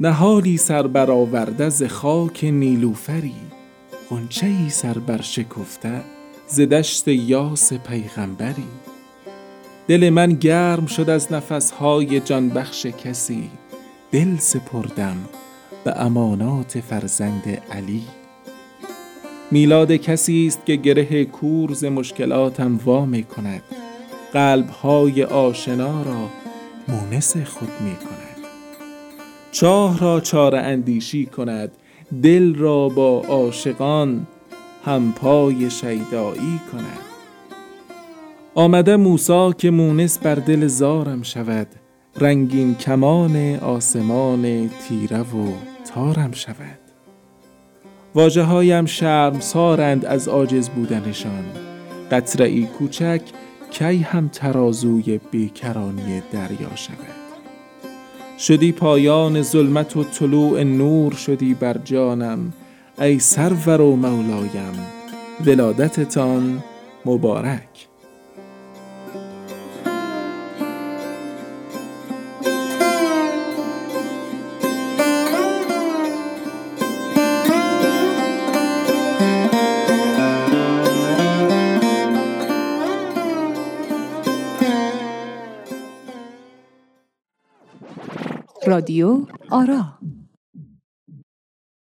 نهالی سر برآورده ز خاک نیلوفری غنچه ای سر بر شکفته ز دشت یاس پیغمبری. دل من گرم شد از نفسهای جانبخش کسی دل سپردم به امانات فرزند علی. میلاد کسی است که گره کور ز مشکلاتم وا می کند قلبهای آشنا را مونس خود می کند. چاه را چاره اندیشی کند دل را با عاشقان همپای شیدایی کند. آمده موسی که مونس بر دل زارم شود رنگین کمان آسمان تیره و تارم شود. واجه هایم شرمسارند از عاجز بودنشان قطره ای کوچک کی هم ترازوی بیکرانی دریا شود. شدی پایان ظلمت و طلوع نور شدی بر جانم ای سرور و مولایم ولادتتان مبارک. رادیو آرا.